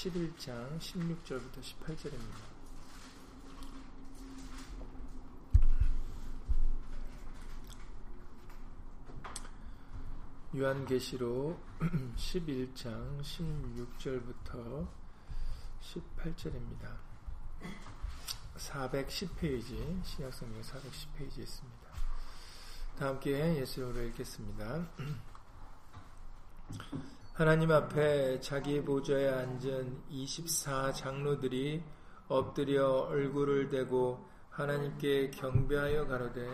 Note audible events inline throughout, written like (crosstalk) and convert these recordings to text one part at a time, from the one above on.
11장 16절부터 18절입니다. 요한계시록 11장 16절부터 18절입니다. 410페이지, 신약성경 410페이지 있습니다. 다 함께 예수로 읽겠습니다. (clears throat) 하나님 앞에 자기 보좌에 앉은 24 장로들이 엎드려 얼굴을 대고 하나님께 경배하여 가로되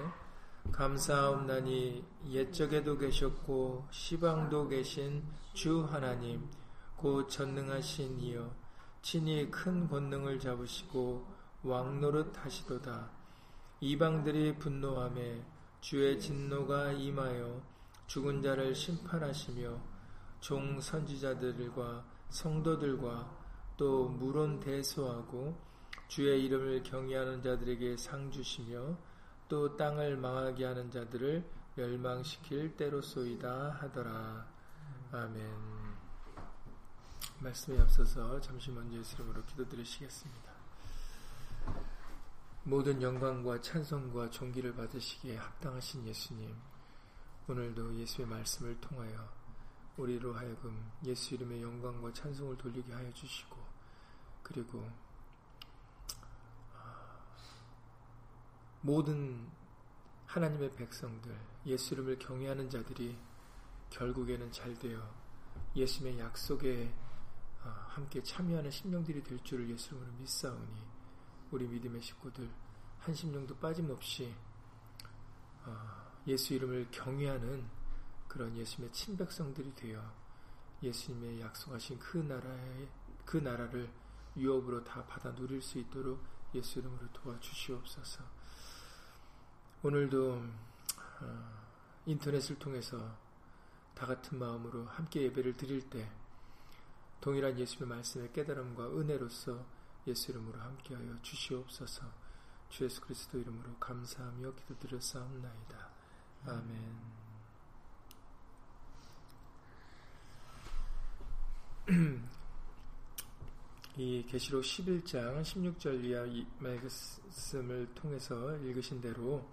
감사옵나니 옛적에도 계셨고 시방도 계신 주 하나님 곧 전능하신 이여 친히 큰 권능을 잡으시고 왕노릇 하시도다. 이방들이 분노함에 주의 진노가 임하여 죽은 자를 심판하시며 종 선지자들과 성도들과 또 물론 대소하고 주의 이름을 경외하는 자들에게 상 주시며 또 땅을 망하게 하는 자들을 멸망시킬 때로소이다 하더라. 아멘. 말씀에 앞서서 잠시 먼저 예수 이름으로 기도드리시겠습니다. 모든 영광과 찬송과 존귀를 받으시기에 합당하신 예수님, 오늘도 예수의 말씀을 통하여 우리로 하여금 예수 이름의 영광과 찬송을 돌리게 하여 주시고, 그리고 모든 하나님의 백성들, 예수 이름을 경외하는 자들이 결국에는 잘 되어 예수님의 약속에 어, 함께 참여하는 심령들이 될 줄을 예수 이름으로 믿사오니 우리 믿음의 식구들 한 심령도 빠짐없이 어, 예수 이름을 경외하는 그런 예수님의 친백성들이 되어 예수님의 약속하신 그 나라의 그 나라를 유업으로 다 받아 누릴 수 있도록 예수 이름으로 도와주시옵소서. 오늘도 어, 인터넷을 통해서 다 같은 마음으로 함께 예배를 드릴 때 동일한 예수의 말씀의 깨달음과 은혜로서 예수 이름으로 함께하여 주시옵소서. 주 예수 그리스도 이름으로 감사하며 기도드렸사옵나이다. 아멘. (clears throat) 이 계시록 11장 16절 이하 말씀을 통해서 읽으신 대로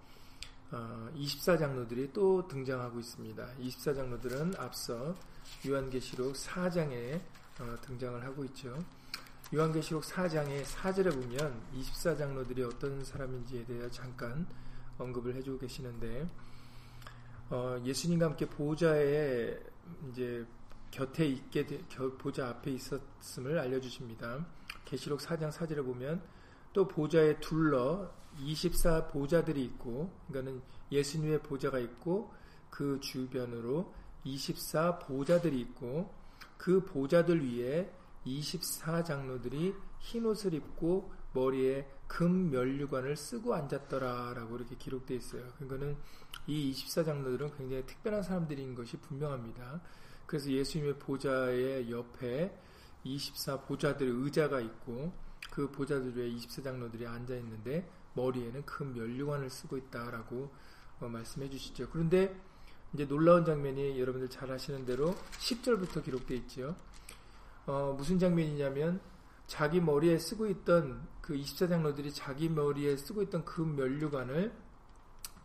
24장로들이 어, 또 등장하고 있습니다. 24장로들은 앞서 요한계시록 4장에 어, 등장을 하고 있죠. 요한계시록 4장의 4절에 보면 24장로들이 어떤 사람인지에 대해 잠깐 언급을 해주고 계시는데 어, 예수님과 함께 보좌에 이제 곁에 있게 보좌 앞에 있었음을 알려주십니다. 계시록 4장 4절에 보면 또 보좌에 둘러 24 보좌들이 있고, 그러니까는 예수님의 보좌가 있고, 그 주변으로 24 보좌들이 있고, 그 보좌들 위에 24 장로들이 흰 옷을 입고 머리에 금 면류관을 쓰고 앉았더라라고 이렇게 기록되어 있어요. 그러니까는 이 24장로들은 굉장히 특별한 사람들인 것이 분명합니다. 그래서 예수님의 보좌의 옆에 24 보좌들의 의자가 있고 그 보좌들 위에 24장로들이 앉아 있는데 머리에는 큰 면류관을 쓰고 있다라고 어, 말씀해 주시죠. 그런데 이제 놀라운 장면이 여러분들 잘 아시는 대로 10절부터 기록되어 있죠. 어, 무슨 장면이냐면 자기 머리에 쓰고 있던 그 24장로들이 자기 머리에 쓰고 있던 그 면류관을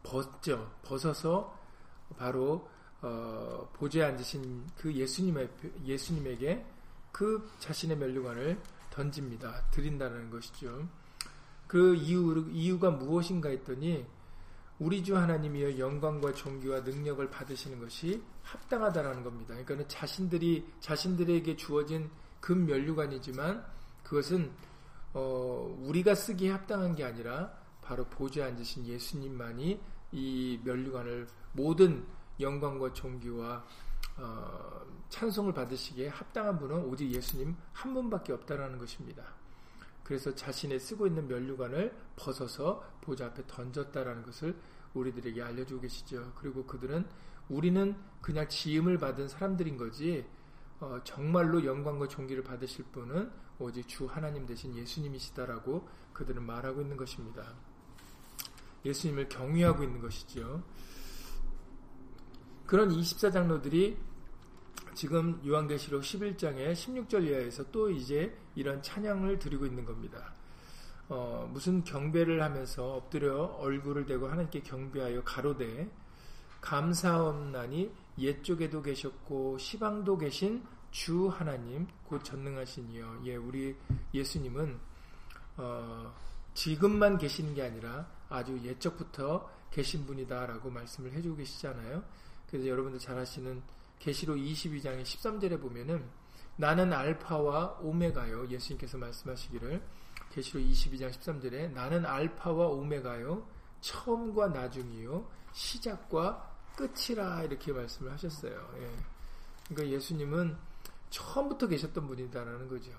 벗죠. 벗어서 바로 어, 보좌에 앉으신 그 예수님의, 예수님에게 그 자신의 면류관을 던집니다. 드린다는 것이죠. 그 이유, 이유가 무엇인가 했더니 우리 주 하나님이여 영광과 존귀와 능력을 받으시는 것이 합당하다라는 겁니다. 그러니까 자신들이 자신들에게 주어진 금 면류관이지만 그것은 어, 우리가 쓰기에 합당한 게 아니라 바로 보좌에 앉으신 예수님만이 이 면류관을 모든 영광과 존귀와 어, 찬송을 받으시기에 합당한 분은 오직 예수님 한 분밖에 없다라는 것입니다. 그래서 자신의 쓰고 있는 면류관을 벗어서 보좌 앞에 던졌다라는 것을 우리들에게 알려주고 계시죠. 그리고 그들은 우리는 그냥 지음을 받은 사람들인 거지 어, 정말로 영광과 존귀를 받으실 분은 오직 주 하나님 대신 예수님이시다라고 그들은 말하고 있는 것입니다. 예수님을 경외하고 있는 것이죠. 그런 24장로들이 지금 요한계시록 11장의 16절 이하에서 또 이제 이런 찬양을 드리고 있는 겁니다. 어, 무슨 경배를 하면서 엎드려 얼굴을 대고 하나님께 경배하여 가로되 감사함나니 옛쪽에도 계셨고 시방도 계신 주 하나님 곧 전능하신 이여 예 우리 예수님은 어, 지금만 계시는 게 아니라 아주 옛적부터 계신 분이다라고 말씀을 해주고 계시잖아요. 그래서 여러분들 잘 아시는 계시록 22장의 13절에 보면은 나는 알파와 오메가요. 예수님께서 말씀하시기를 계시록 22장 13절에 나는 알파와 오메가요. 처음과 나중이요. 시작과 끝이라 이렇게 말씀을 하셨어요. 예. 그러니까 예수님은 처음부터 계셨던 분이다라는 거죠.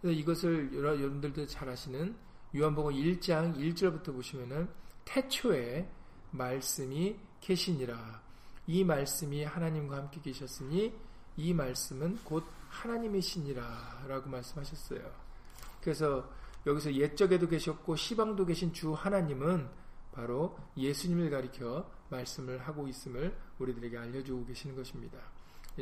그래서 이것을 여러분들도 잘 아시는 요한복음 1장 1절부터 보시면은 태초에 말씀이 계시니라. 이 말씀이 하나님과 함께 계셨으니 이 말씀은 곧 하나님이시니라 라고 말씀하셨어요. 그래서 여기서 옛적에도 계셨고 시방도 계신 주 하나님은 바로 예수님을 가리켜 말씀을 하고 있음을 우리들에게 알려주고 계시는 것입니다.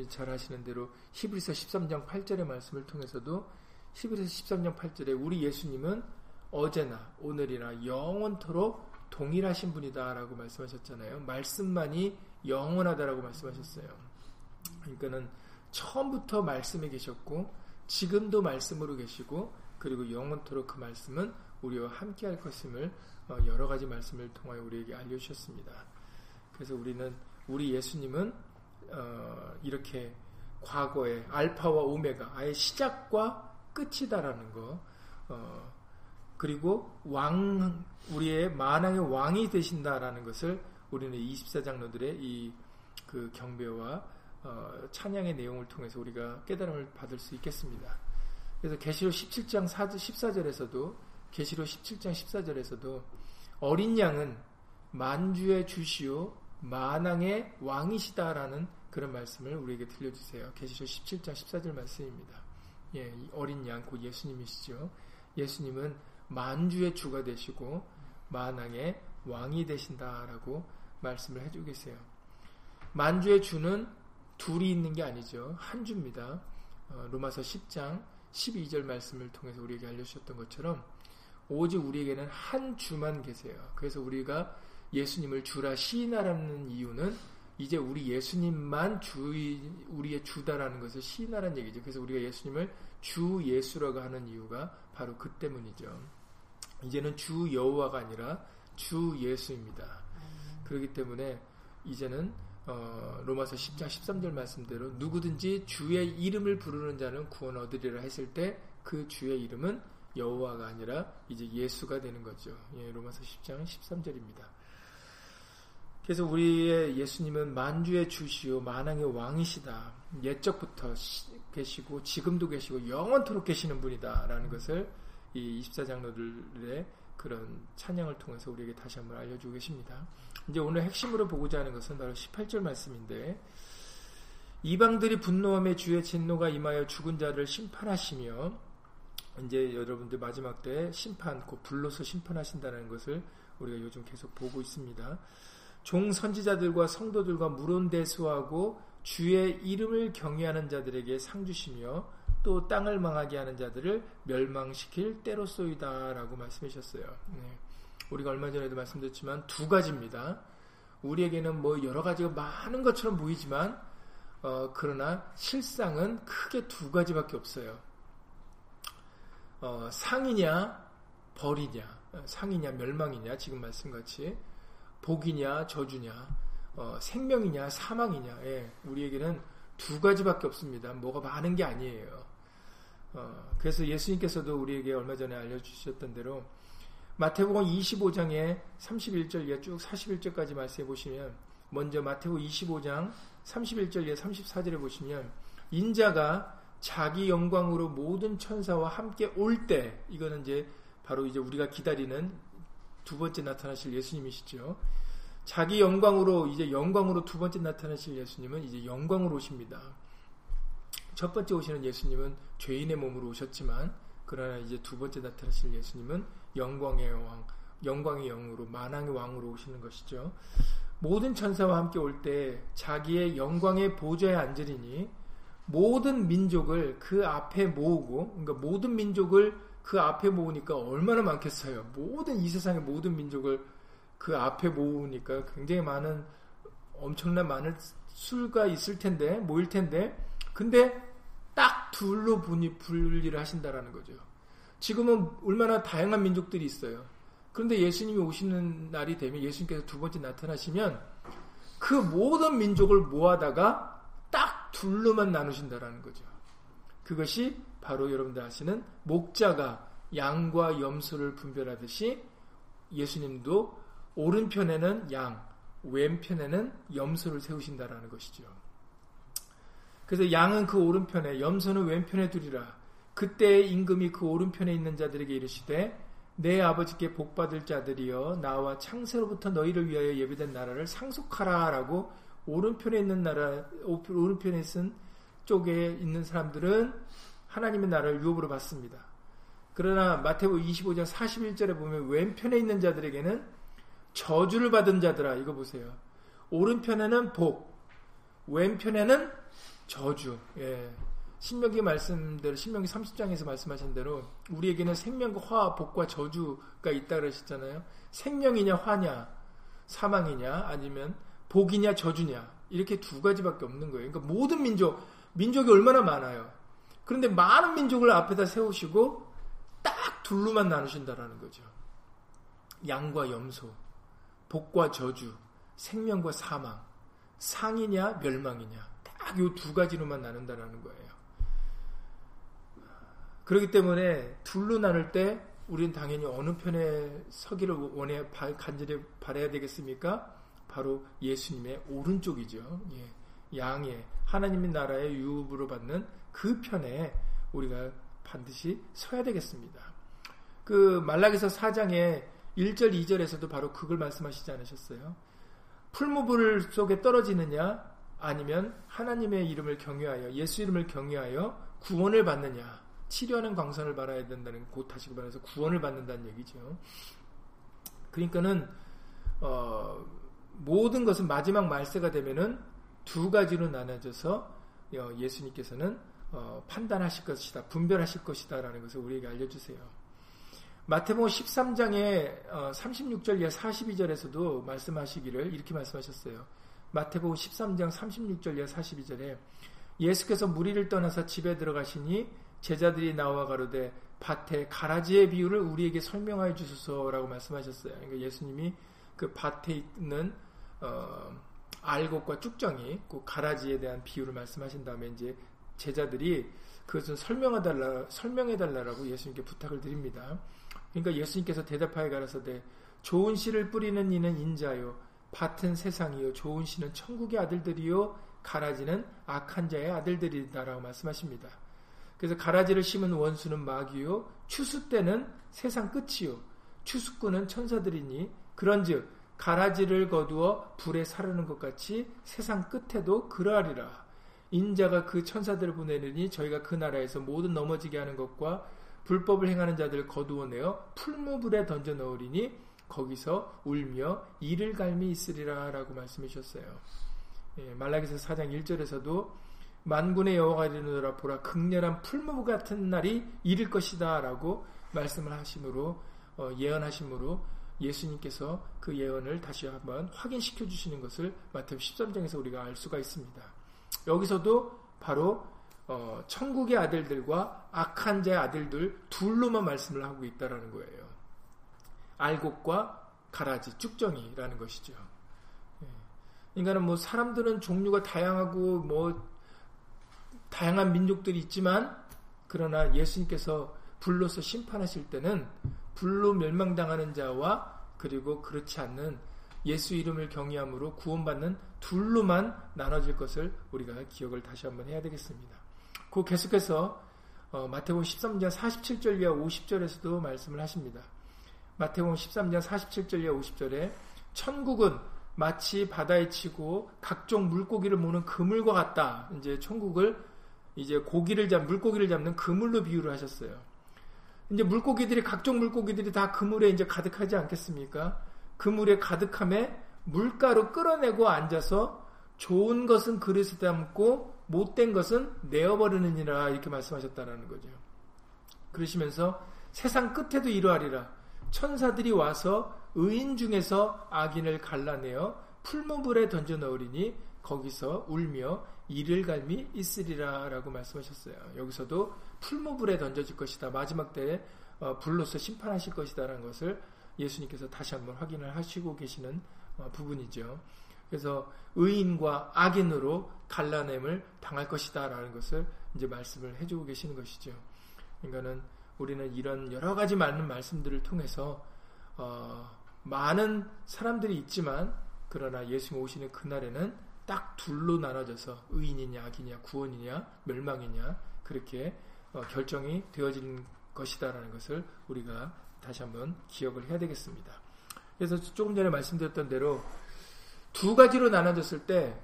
잘 아시는 대로 히브리서 13장 8절의 말씀을 통해서도 히브리서 13장 8절에 우리 예수님은 어제나 오늘이나 영원토록 동일하신 분이다라고 말씀하셨잖아요. 말씀만이 영원하다라고 말씀하셨어요. 그러니까는 처음부터 말씀에 계셨고 지금도 말씀으로 계시고 그리고 영원토록 그 말씀은 우리와 함께할 것임을 어, 여러 가지 말씀을 통하여 우리에게 알려주셨습니다. 그래서 우리는 우리 예수님은 어, 이렇게 과거의 알파와 오메가 아예 시작과 끝이다라는 거 어, 그리고 왕 우리의 만왕의 왕이 되신다라는 것을 우리는 24장로들의 이 그 경배와 어, 찬양의 내용을 통해서 우리가 깨달음을 받을 수 있겠습니다. 그래서 계시록 17장 14절에서도 계시록 17장 14절에서도 어린 양은 만주의 주시오 만왕의 왕이시다라는 그런 말씀을 우리에게 들려주세요. 계시록 17장 14절 말씀입니다. 예, 어린 양 곧 예수님이시죠. 예수님은 만주의 주가 되시고 만왕의 왕이 되신다라고 말씀을 해주고 계세요. 만주의 주는 둘이 있는 게 아니죠. 한 주입니다. 어, 로마서 10장 12절 말씀을 통해서 우리에게 알려주셨던 것처럼 오직 우리에게는 한 주만 계세요. 그래서 우리가 예수님을 주라 시인하라는 이유는 이제 우리 예수님만 주의, 우리의 주다라는 것을 시인하라는 얘기죠. 그래서 우리가 예수님을 주 예수라고 하는 이유가 바로 그 때문이죠. 이제는 주 여호와가 아니라 주 예수입니다. 그렇기 때문에 이제는 어, 로마서 10장 13절 말씀대로 누구든지 주의 이름을 부르는 자는 구원 얻으리라 했을 때 그 주의 이름은 여호와가 아니라 이제 예수가 되는 거죠. 예, 로마서 10장 13절입니다. 그래서 우리의 예수님은 만주의 주시오 만왕의 왕이시다. 옛적부터 계시고 지금도 계시고 영원토록 계시는 분이다라는 것을 이 24장로들의 그런 찬양을 통해서 우리에게 다시 한번 알려주고 계십니다. 이제 오늘 핵심으로 보고자 하는 것은 바로 18절 말씀인데 이방들이 분노함에 주의 진노가 임하여 죽은 자를 심판하시며 이제 여러분들 마지막 때 심판 곧 불로서 심판하신다는 것을 우리가 요즘 계속 보고 있습니다. 종 선지자들과 성도들과 물론대수하고 주의 이름을 경외하는 자들에게 상 주시며 또 땅을 망하게 하는 자들을 멸망시킬 때로쏘이다라고 말씀하셨어요. 네. 우리가 얼마 전에도 말씀드렸지만 두 가지입니다. 우리에게는 뭐 여러 가지가 많은 것처럼 보이지만 어, 그러나 실상은 크게 두 가지밖에 없어요. 어, 상이냐 벌이냐 어, 상이냐 멸망이냐 지금 말씀같이 복이냐 저주냐 어, 생명이냐 사망이냐 예, 우리에게는 두 가지밖에 없습니다. 뭐가 많은 게 아니에요. 어, 그래서 예수님께서도 우리에게 얼마 전에 알려주셨던 대로 마태복음 25장에 31절 이하 쭉 41절까지 말씀해 보시면 먼저 마태복음 25장 31절 이하 34절에 보시면 인자가 자기 영광으로 모든 천사와 함께 올 때 이거는 이제 바로 이제 우리가 기다리는 두 번째 나타나실 예수님이시죠. 자기 영광으로 이제 영광으로 두 번째 나타나실 예수님은 이제 영광으로 오십니다. 첫 번째 오시는 예수님은 죄인의 몸으로 오셨지만 그러나 이제 두 번째 나타나실 예수님은 영광의 왕, 영광의 영으로 만왕의 왕으로 오시는 것이죠. 모든 천사와 함께 올 때 자기의 영광의 보좌에 앉으리니 모든 민족을 그 앞에 모으고 그러니까 모든 민족을 그 앞에 모으니까 얼마나 많겠어요. 모든 이 세상의 모든 민족을 그 앞에 모으니까 굉장히 많은 엄청난 많은 수가 있을 텐데 모일 텐데 근데 딱 둘로 분이 분리를 하신다라는 거죠. 지금은 얼마나 다양한 민족들이 있어요. 그런데 예수님이 오시는 날이 되면 예수님께서 두 번째 나타나시면 그 모든 민족을 모아다가 딱 둘로만 나누신다라는 거죠. 그것이 바로 여러분들 아시는 목자가 양과 염소를 분별하듯이 예수님도 오른편에는 양, 왼편에는 염소를 세우신다라는 것이죠. 그래서 양은 그 오른편에, 염소는 왼편에 두리라. 그때의 임금이 그 오른편에 있는 자들에게 이르시되 내 아버지께 복받을 자들이여 나와 창세로부터 너희를 위하여 예비된 나라를 상속하라라고 오른편에 있는 나라 오른편에 쓴 쪽에 있는 사람들은 하나님의 나라를 유업으로 받습니다. 그러나 마태복음 25장 41절에 보면 왼편에 있는 자들에게는 저주를 받은 자들아 이거 보세요. 오른편에는 복, 왼편에는 저주. 예. 신명기 말씀대로 신명기 30장에서 말씀하신 대로 우리에게는 생명과 화, 복과 저주가 있다 그러셨잖아요. 생명이냐 화냐, 사망이냐 아니면 복이냐 저주냐 이렇게 두 가지밖에 없는 거예요. 그러니까 모든 민족 민족이 얼마나 많아요. 그런데 많은 민족을 앞에다 세우시고 딱 둘로만 나누신다라는 거죠. 양과 염소, 복과 저주, 생명과 사망, 상이냐 멸망이냐 딱 이 두 가지로만 나눈다라는 거예요. 그렇기 때문에 둘로 나눌 때 우리는 당연히 어느 편에 서기를 원해 간절히 바라야 되겠습니까? 바로 예수님의 오른쪽이죠. 예. 양의 하나님의 나라의 유업으로 받는 그 편에 우리가 반드시 서야 되겠습니다. 그 말라기서 4장에 1절 2절에서도 바로 그걸 말씀하시지 않으셨어요? 풀무불 속에 떨어지느냐 아니면 하나님의 이름을 경외하여 예수 이름을 경외하여 구원을 받느냐 치료하는 광선을 받아야 된다는 곧 다시 말해서 구원을 받는다는 얘기죠. 그러니까는 어, 모든 것은 마지막 말세가 되면은 두 가지로 나눠져서 어, 예수님께서는 어, 판단하실 것이다, 분별하실 것이다라는 것을 우리에게 알려주세요. 마태복음 13장의 36절 이하 42절에서도 말씀하시기를 이렇게 말씀하셨어요. 마태복음 13장 36절 이하 42절에 예수께서 무리를 떠나서 집에 들어가시니 제자들이 나와 가로되 밭에 가라지의 비유를 우리에게 설명하여 주소서라고 말씀하셨어요. 그러니까 예수님이 그 밭에 있는 어, 알곡과 쭉정이 그 가라지에 대한 비유를 말씀하신 다음에 이제 제자들이 그것은 설명해달라 설명해달라고 예수님께 부탁을 드립니다. 그러니까 예수님께서 대답하여 가라사대 좋은 씨를 뿌리는 이는 인자요 밭은 세상이요 좋은 씨는 천국의 아들들이요 가라지는 악한 자의 아들들이다라고 말씀하십니다. 그래서 가라지를 심은 원수는 마귀요 추수 때는 세상 끝이요 추수꾼은 천사들이니 그런즉 가라지를 거두어 불에 사르는 것 같이 세상 끝에도 그러하리라. 인자가 그 천사들을 보내느니 저희가 그 나라에서 모든 넘어지게 하는 것과 불법을 행하는 자들을 거두어 내어 풀무불에 던져 넣으리니 거기서 울며 이를 갈미 있으리라 라고 말씀해 주셨어요. 예, 말라기서 4장 1절에서도 만군의 여호와가 이르노라 보라 극렬한 풀무불 같은 날이 이를 것이다 라고 말씀을 하심으로 어, 예언하심으로 예수님께서 그 예언을 다시 한번 확인시켜 주시는 것을 마태복 13장에서 우리가 알 수가 있습니다. 여기서도 바로 어, 천국의 아들들과 악한 자의 아들들 둘로만 말씀을 하고 있다라는 거예요. 알곡과 가라지, 쭉정이라는 것이죠. 예. 그러니까는 뭐 사람들은 종류가 다양하고 뭐 다양한 민족들이 있지만 그러나 예수님께서 불로서 심판하실 때는 불로 멸망당하는 자와 그리고 그렇지 않는 예수 이름을 경외함으로 구원받는 둘로만 나눠질 것을 우리가 기억을 다시 한번 해야 되겠습니다. 그 계속해서 어, 마태복음 13장 47절 이하 50절에서도 말씀을 하십니다. 마태복음 13장 47절 이하 50절에 천국은 마치 바다에 치고 각종 물고기를 모는 그물과 같다. 이제 천국을 이제 고기를 잡 물고기를 잡는 그물로 비유를 하셨어요. 이제 물고기들이 각종 물고기들이 다 그물에 이제 가득하지 않겠습니까? 그물에 가득함에 물가로 끌어내고 앉아서 좋은 것은 그릇에 담고 못된 것은 내어버리느니라 이렇게 말씀하셨다라는 거죠. 그러시면서 세상 끝에도 이러하리라. 천사들이 와서 의인 중에서 악인을 갈라내어 풀무불에 던져 넣으리니 거기서 울며 이를 갈미 있으리라 라고 말씀하셨어요. 여기서도 풀무불에 던져질 것이다. 마지막 때에 어, 불로서 심판하실 것이다 라는 것을 예수님께서 다시 한번 확인을 하시고 계시는 어, 부분이죠. 그래서 의인과 악인으로 갈라냄을 당할 것이다 라는 것을 이제 말씀을 해주고 계시는 것이죠. 그러니까는 우리는 이런 여러 가지 많은 말씀들을 통해서 어, 많은 사람들이 있지만 그러나 예수님 오시는 그날에는 딱 둘로 나눠져서 의인이냐 악이냐 구원이냐 멸망이냐 그렇게 어, 결정이 되어진 것이다라는 것을 우리가 다시 한번 기억을 해야 되겠습니다. 그래서 조금 전에 말씀드렸던 대로 두 가지로 나눠졌을 때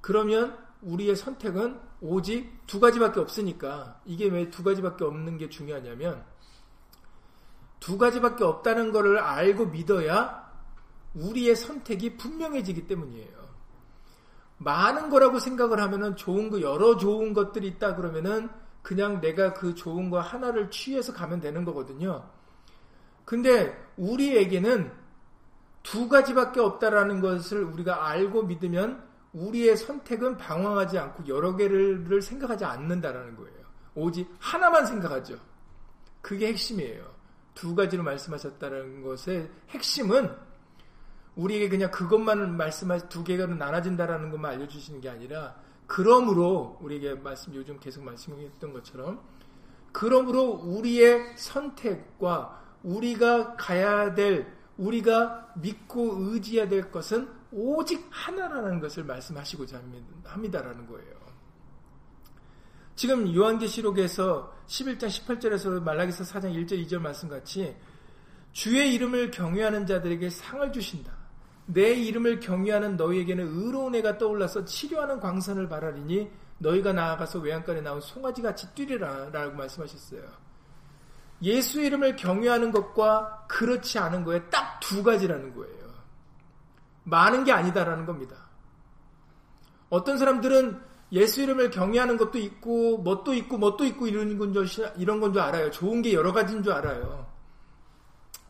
그러면 우리의 선택은 오직 두 가지밖에 없으니까 이게 왜 두 가지밖에 없는 게 중요하냐면 두 가지밖에 없다는 것을 알고 믿어야 우리의 선택이 분명해지기 때문이에요. 많은 거라고 생각을 하면은 좋은 거 여러 좋은 것들이 있다 그러면은 그냥 내가 그 좋은 거 하나를 취해서 가면 되는 거거든요. 근데 우리에게는 두 가지밖에 없다라는 것을 우리가 알고 믿으면 우리의 선택은 방황하지 않고 여러 개를 생각하지 않는다라는 거예요. 오직 하나만 생각하죠. 그게 핵심이에요. 두 가지로 말씀하셨다는 것의 핵심은 우리에게 그냥 그것만 말씀하시 두 개가 나눠진다라는 것만 알려주시는 게 아니라 그러므로 우리에게 말씀 요즘 계속 말씀했던 것처럼 그러므로 우리의 선택과 우리가 가야 될 우리가 믿고 의지해야 될 것은 오직 하나라는 것을 말씀하시고자 합니다라는 거예요. 지금 요한계시록에서 11장 18절에서 말라기서 4장 1절 2절 말씀 같이 주의 이름을 경외하는 자들에게 상을 주신다. 내 이름을 경외하는 너희에게는 의로운 애가 떠올라서 치료하는 광선을 바라리니 너희가 나아가서 외양간에 나온 송아지 같이 뛰리라 라고 말씀하셨어요. 예수 이름을 경외하는 것과 그렇지 않은 거에 딱 두 가지라는 거예요. 많은 게 아니다라는 겁니다. 어떤 사람들은 예수 이름을 경외하는 것도 있고, 뭣도 있고, 뭣도 있고, 이런 건 줄, 이런 건 줄 알아요. 좋은 게 여러 가지인 줄 알아요.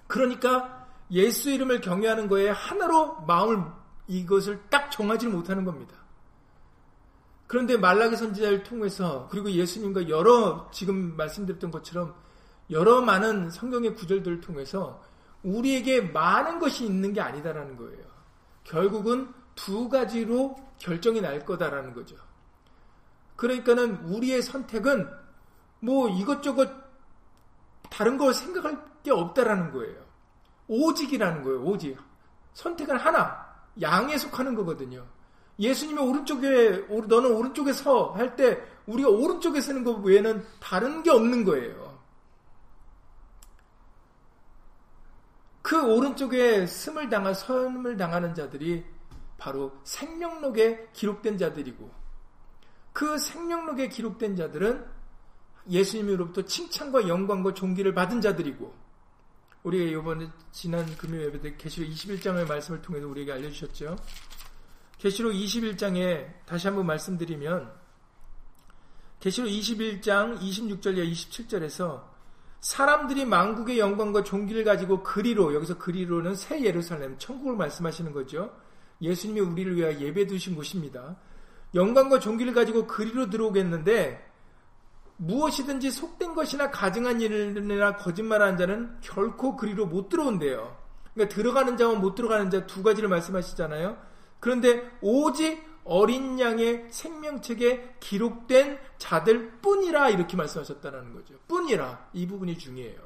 그러니까 예수 이름을 경외하는 거에 하나로 마음을 이것을 딱 정하지 못하는 겁니다. 그런데 말라기 선지자를 통해서 그리고 예수님과 여러 지금 말씀드렸던 것처럼 여러 많은 성경의 구절들을 통해서 우리에게 많은 것이 있는 게 아니다라는 거예요. 결국은 두 가지로 결정이 날 거다라는 거죠. 그러니까는 우리의 선택은 뭐 이것저것 다른 걸 생각할 게 없다라는 거예요. 오직이라는 거예요. 오직. 선택은 하나. 양에 속하는 거거든요. 예수님이 오른쪽에 너는 오른쪽에 서 할 때 우리가 오른쪽에 서는 것 외에는 다른 게 없는 거예요. 그 오른쪽에 스을 당한 섬을 당하는 자들이 바로 생명록에 기록된 자들이고 그 생명록에 기록된 자들은 예수님으로부터 칭찬과 영광과 존귀를 받은 자들이고 우리가 이번에 지난 금요일 예배 때 계시록 21장의 말씀을 통해서 우리에게 알려주셨죠. 계시록 21장에 다시 한번 말씀드리면 계시록 21장 26절에 27절에서 사람들이 망국의 영광과 종기를 가지고 그리로 여기서 그리로는 새 예루살렘 천국을 말씀하시는 거죠. 예수님이 우리를 위하여 예배 두신 곳입니다. 영광과 종기를 가지고 그리로 들어오겠는데 무엇이든지 속된 것이나 가증한 일이나 거짓말하는 자는 결코 그리로 못 들어온대요. 그러니까 들어가는 자와 못 들어가는 자 두 가지를 말씀하시잖아요. 그런데 오직 어린 양의 생명책에 기록된 자들 뿐이라 이렇게 말씀하셨다는 거죠. 뿐이라 이 부분이 중요해요.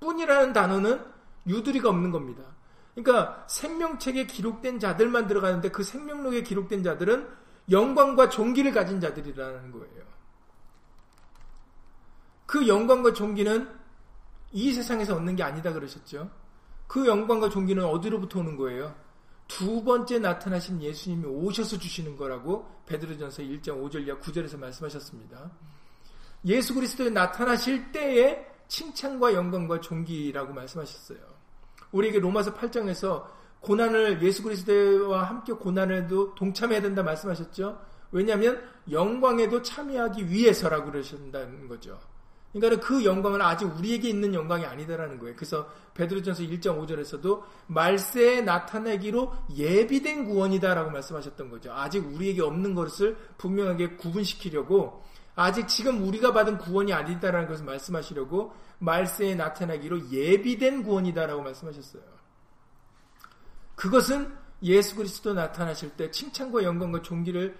뿐이라는 단어는 유두리가 없는 겁니다. 그러니까 생명책에 기록된 자들만 들어가는데 그 생명록에 기록된 자들은 영광과 종기를 가진 자들이라는 거예요. 그 영광과 존귀는 이 세상에서 얻는 게 아니다 그러셨죠. 그 영광과 존귀는 어디로부터 오는 거예요? 두 번째 나타나신 예수님이 오셔서 주시는 거라고 베드로전서 1장 5절 이하 9절에서 말씀하셨습니다. 예수 그리스도에 나타나실 때에 칭찬과 영광과 존귀라고 말씀하셨어요. 우리에게 로마서 8장에서 고난을 예수 그리스도와 함께 고난에도 동참해야 된다 말씀하셨죠. 왜냐하면 영광에도 참여하기 위해서라고 그러신다는 거죠. 그러니까 그 영광은 아직 우리에게 있는 영광이 아니다라는 거예요. 그래서 베드로전서 1장 5절에서도 말세에 나타내기로 예비된 구원이다라고 말씀하셨던 거죠. 아직 우리에게 없는 것을 분명하게 구분시키려고 아직 지금 우리가 받은 구원이 아니다라는 것을 말씀하시려고 말세에 나타나기로 예비된 구원이다라고 말씀하셨어요. 그것은 예수 그리스도 나타나실 때 칭찬과 영광과 존귀를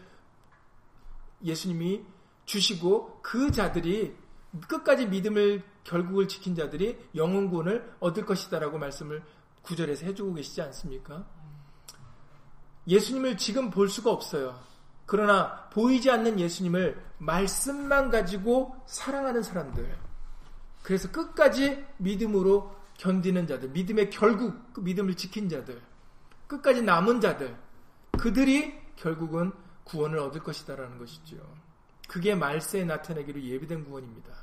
예수님이 주시고 그 자들이 끝까지 믿음을 결국을 지킨 자들이 영혼구원을 얻을 것이다라고 말씀을 구절에서 해주고 계시지 않습니까? 예수님을 지금 볼 수가 없어요. 그러나 보이지 않는 예수님을 말씀만 가지고 사랑하는 사람들. 그래서 끝까지 믿음으로 견디는 자들, 믿음의 결국 그 믿음을 지킨 자들, 끝까지 남은 자들, 그들이 결국은 구원을 얻을 것이다라는 것이죠. 그게 말세에 나타내기로 예비된 구원입니다.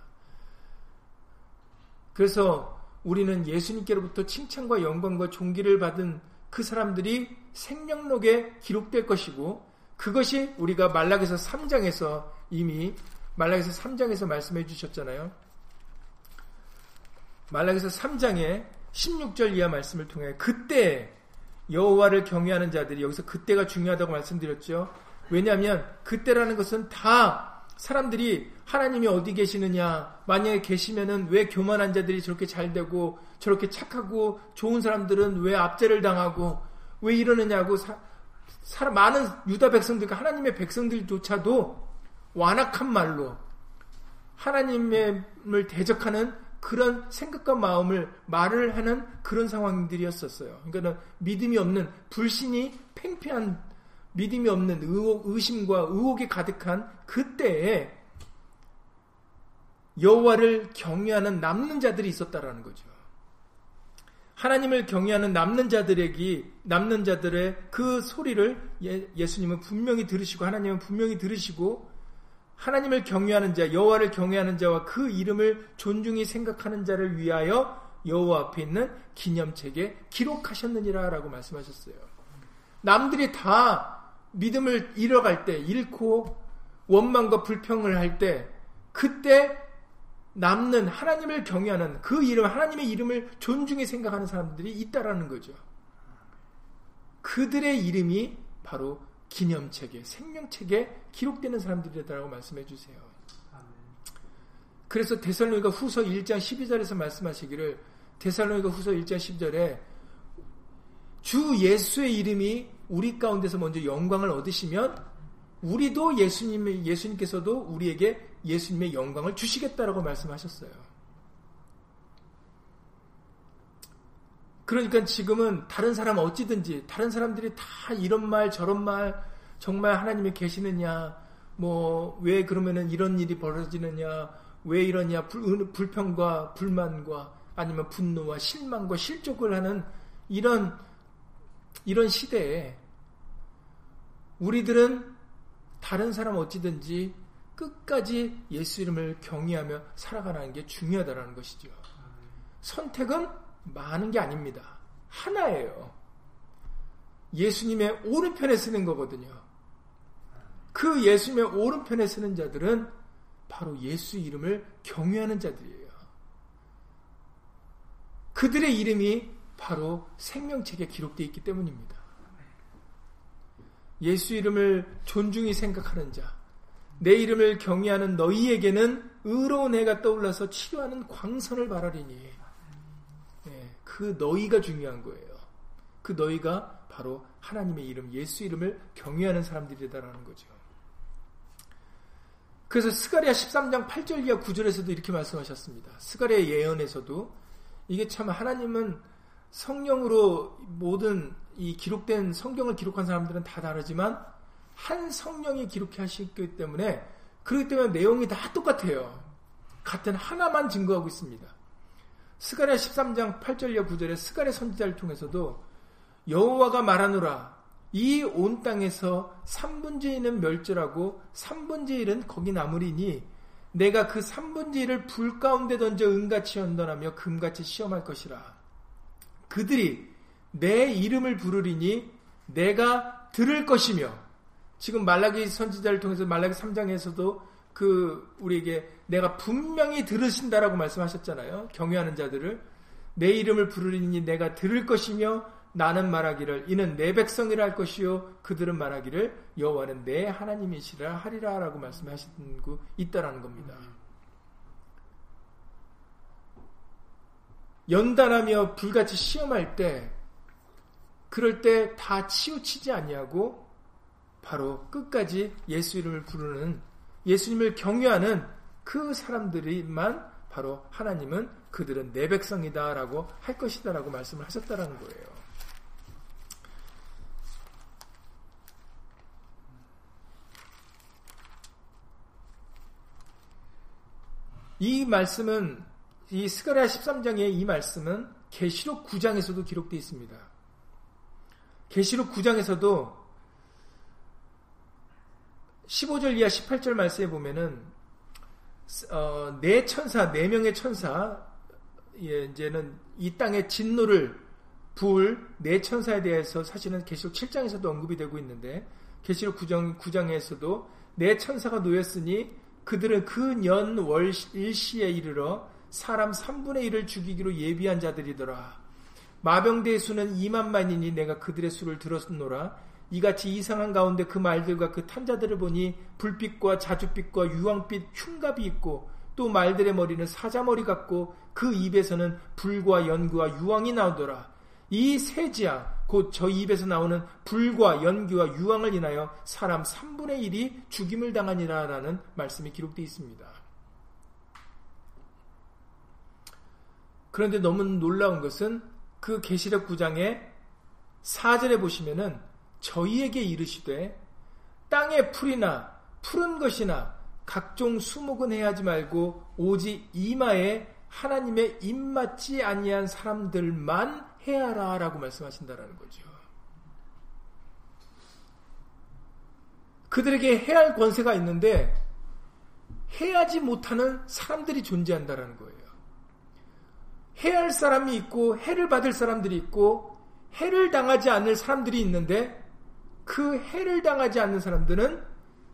그래서 우리는 예수님께로부터 칭찬과 영광과 존귀를 받은 그 사람들이 생명록에 기록될 것이고 그것이 우리가 말락에서 3장에서 이미 말락에서 3장에서 말씀해 주셨잖아요. 말락에서 3장에 16절 이하 말씀을 통해 그때 여호와를 경외하는 자들이 여기서 그때가 중요하다고 말씀드렸죠. 왜냐하면 그때라는 것은 다 사람들이 하나님이 어디 계시느냐, 만약에 계시면은 왜 교만한 자들이 저렇게 잘 되고 저렇게 착하고 좋은 사람들은 왜 압제를 당하고 왜 이러느냐고 사, 사, 많은 유다 백성들과 하나님의 백성들조차도 완악한 말로 하나님을 대적하는 그런 생각과 마음을 말을 하는 그런 상황들이었었어요. 그러니까 믿음이 없는 불신이 팽팽한 믿음이 없는 의혹, 의심과 의혹이 가득한 그때에 여호와를 경외하는 남는 자들이 있었다라는 거죠. 하나님을 경외하는 남는 자들에게 남는 자들의 그 소리를 예, 수님은 분명히 들으시고 하나님은 분명히 들으시고 하나님을 경외하는 자, 여호와를 경외하는 자와 그 이름을 존중히 생각하는 자를 위하여 여호와 앞에 있는 기념책에 기록하셨느니라라고 말씀하셨어요. 남들이 다 믿음을 잃어갈 때, 잃고 원망과 불평을 할 때, 그때 남는 하나님을 경외하는 그 이름, 하나님의 이름을 존중히 생각하는 사람들이 있다라는 거죠. 그들의 이름이 바로 기념책에, 생명책에 기록되는 사람들이라고 말씀해 주세요. 그래서 데살로니가 후서 1장 12절에서 말씀하시기를 데살로니가 후서 1장 12절에 주 예수의 이름이 우리 가운데서 먼저 영광을 얻으시면 우리도 예수님 예수님께서도 우리에게 예수님의 영광을 주시겠다라고 말씀하셨어요. 그러니까 지금은 다른 사람 어찌든지 다른 사람들이 다 이런 말 저런 말 정말 하나님이 계시느냐 뭐 왜 그러면은 이런 일이 벌어지느냐 왜 이러냐 불, 불평과 불만과 아니면 분노와 실망과 실족을 하는 이런 이런 시대에 우리들은 다른 사람 어찌든지 끝까지 예수 이름을 경외하며 살아가는 게 중요하다는 것이죠. 선택은 많은 게 아닙니다. 하나예요. 예수님의 오른편에 쓰는 거거든요. 그 예수님의 오른편에 쓰는 자들은 바로 예수 이름을 경외하는 자들이에요. 그들의 이름이 바로 생명책에 기록되어 있기 때문입니다. 예수 이름을 존중히 생각하는 자, 내 이름을 경외하는 너희에게는 의로운 해가 떠올라서 치료하는 광선을 바라리니 네, 그 너희가 중요한 거예요. 그 너희가 바로 하나님의 이름, 예수 이름을 경외하는 사람들이다라는 거죠. 그래서 스가랴 13장 8절 이하 9절에서도 이렇게 말씀하셨습니다. 스가랴 예언에서도 이게 참 하나님은 성령으로 모든 이 기록된 성경을 기록한 사람들은 다 다르지만 한 성령이 기록하시기 때문에 그렇기 때문에 내용이 다 똑같아요. 같은 하나만 증거하고 있습니다. 스가랴 13장 8절 이 9절에 스가랴 선지자를 통해서도 여호와가 말하노라 이 온 땅에서 3분의 1은 멸절하고 3분의 1은 거기 남으리니 내가 그 3분의 1을 불 가운데 던져 은같이 연단하며 금같이 시험할 것이라. 그들이 내 이름을 부르리니 내가 들을 것이며 지금 말라기 선지자를 통해서 말라기 3장에서도 그 우리에게 내가 분명히 들으신다라고 말씀하셨잖아요. 경외하는 자들을 내 이름을 부르리니 내가 들을 것이며 나는 말하기를 이는 내 백성이라 할 것이요 그들은 말하기를 여호와는 내 하나님이시라 하리라라고 말씀하신 거 있다라는 겁니다. 연단하며 불같이 시험할 때 그럴 때 다 치우치지 아니하고 바로 끝까지 예수 이름을 부르는 예수님을 경외하는 그 사람들이만 바로 하나님은 그들은 내 백성이다라고 할 것이다라고 말씀을 하셨다라는 거예요. 이 말씀은 이 스가랴 13장의 이 말씀은 계시록 9장에서도 기록되어 있습니다. 계시록 9장에서도 15절 이하 18절 말씀에 보면은 어, 네 천사, 네 명의 천사, 예, 이제는 이 땅의 진노를 부을 네 천사에 대해서 사실은 계시록 7장에서도 언급이 되고 있는데 계시록 9장 9장에서도 네 천사가 놓였으니 그들은 그 년 월 일시에 이르러 사람 3분의 1을 죽이기로 예비한 자들이더라. 마병대의 수는 2만만이니 내가 그들의 수를 들었노라. 이같이 이상한 가운데 그 말들과 그 탄자들을 보니 불빛과 자줏빛과 유황빛 흉갑이 있고 또 말들의 머리는 사자머리 같고 그 입에서는 불과 연구와 유황이 나오더라. 이 세지야 곧 저 입에서 나오는 불과 연기와 유황을 인하여 사람 3분의 1이 죽임을 당하니라라는 말씀이 기록되어 있습니다. 그런데 너무 놀라운 것은 그 계시록 9장의 4절에 보시면은 저희에게 이르시되 땅의 풀이나 푸른 것이나 각종 수목은 해하지 말고 오직 이마에 하나님의 입맞지 아니한 사람들만 해야라라고 말씀하신다라는 거죠. 그들에게 해할 권세가 있는데 해야지 못하는 사람들이 존재한다라는 거예요. 해할 사람이 있고 해를 받을 사람들이 있고 해를 당하지 않을 사람들이 있는데 그 해를 당하지 않는 사람들은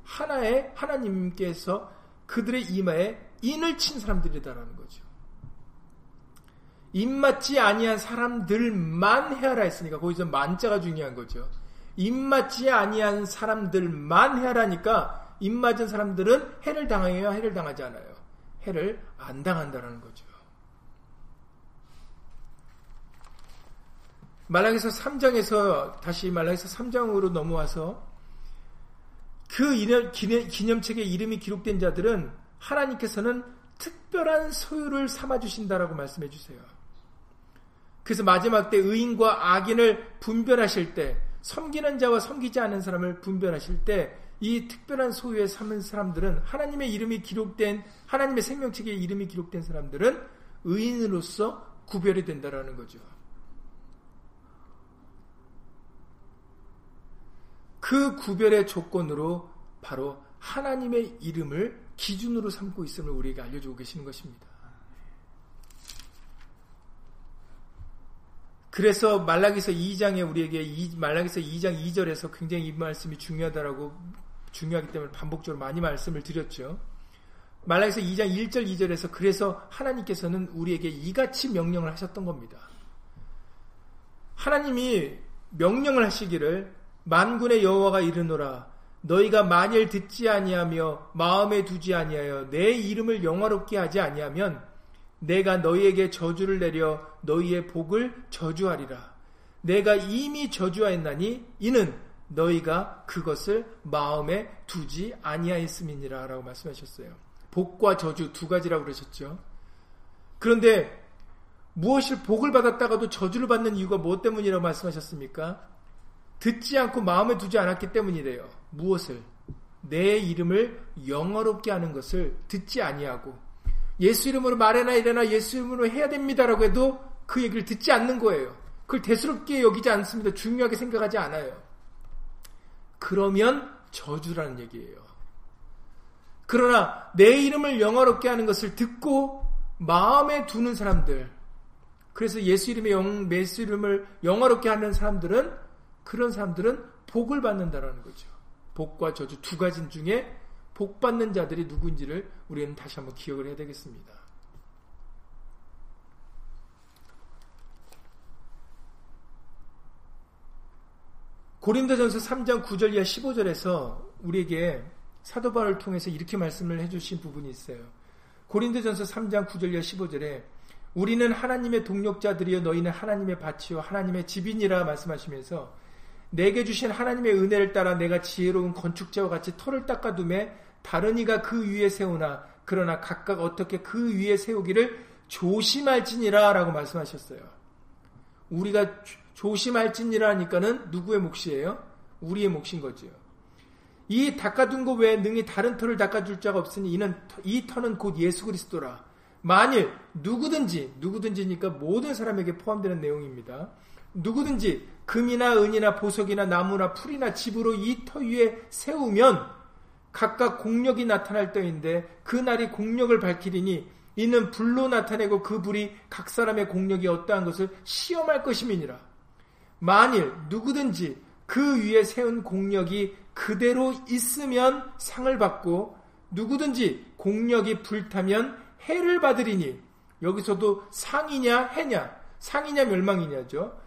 하나의 하나님께서 그들의 이마에 인을 친 사람들이다라는 거죠. 입맞지 아니한 사람들만 해하라 했으니까 거기서 만자가 중요한 거죠. 입맞지 아니한 사람들만 해하라니까 입맞은 사람들은 해를 당해야 해를 당하지 않아요. 해를 안 당한다라는 거죠. 말라기서 3장에서 다시 말라기서 3장으로 넘어와서 그 기념, 기념 책에 이름이 기록된 자들은 하나님께서는 특별한 소유를 삼아 주신다라고 말씀해 주세요. 그래서 마지막 때 의인과 악인을 분별하실 때 섬기는 자와 섬기지 않는 사람을 분별하실 때 이 특별한 소유에 삼은 사람들은 하나님의 이름이 기록된 하나님의 생명책에 이름이 기록된 사람들은 의인으로서 구별이 된다라는 거죠. 그 구별의 조건으로 바로 하나님의 이름을 기준으로 삼고 있음을 우리에게 알려주고 계시는 것입니다. 그래서 말라기서 2장에 우리에게 말라기서 2장 2절에서 굉장히 이 말씀이 중요하다라고 중요하기 때문에 반복적으로 많이 말씀을 드렸죠. 말라기서 2장 1절 2절에서 그래서 하나님께서는 우리에게 이같이 명령을 하셨던 겁니다. 하나님이 명령을 하시기를 만군의 여호와가 이르노라 너희가 만일 듣지 아니하며 마음에 두지 아니하여 내 이름을 영화롭게 하지 아니하면 내가 너희에게 저주를 내려 너희의 복을 저주하리라. 내가 이미 저주하였나니 이는 너희가 그것을 마음에 두지 아니하였음이니라 라고 말씀하셨어요. 복과 저주 두 가지라고 그러셨죠. 그런데 무엇을 복을 받았다가도 저주를 받는 이유가 무엇 때문이라고 말씀하셨습니까? 듣지 않고 마음에 두지 않았기 때문이래요. 무엇을? 내 이름을 영어롭게 하는 것을 듣지 아니하고 예수 이름으로 말해나 이래나 예수 이름으로 해야 됩니다라고 해도 그 얘기를 듣지 않는 거예요. 그걸 대수롭게 여기지 않습니다. 중요하게 생각하지 않아요. 그러면 저주라는 얘기예요. 그러나 내 이름을 영어롭게 하는 것을 듣고 마음에 두는 사람들, 그래서 예수 이름의 영, 예수 이름을 영어롭게 하는 사람들은 그런 사람들은 복을 받는다라는 거죠. 복과 저주 두 가지 중에 복 받는 자들이 누구인지를 우리는 다시 한번 기억을 해야 되겠습니다. 고린도전서 3장 9절 이하 15절에서 우리에게 사도 바울을 통해서 이렇게 말씀을 해 주신 부분이 있어요. 고린도전서 3장 9절 이하 15절에 우리는 하나님의 동력자들이여 너희는 하나님의 밭이요 하나님의 집인이라 말씀하시면서 내게 주신 하나님의 은혜를 따라 내가 지혜로운 건축자와 같이 터를 닦아둠에 다른 이가 그 위에 세우나 그러나 각각 어떻게 그 위에 세우기를 조심할지니라 라고 말씀하셨어요. 우리가 조심할지니라니까는 누구의 몫이에요? 우리의 몫인 거지요. 이 닦아둔 거 외에 능히 다른 터를 닦아줄 자가 없으니 이는 이 터는 곧 예수 그리스도라. 만일 누구든지 누구든지니까 모든 사람에게 포함되는 내용입니다. 누구든지 금이나 은이나 보석이나 나무나 풀이나 집으로 이 터 위에 세우면 각각 공력이 나타날 때인데 그 날이 공력을 밝히리니 이는 불로 나타내고 그 불이 각 사람의 공력이 어떠한 것을 시험할 것임이니라. 만일 누구든지 그 위에 세운 공력이 그대로 있으면 상을 받고 누구든지 공력이 불타면 해를 받으리니 여기서도 상이냐 해냐 상이냐 멸망이냐죠.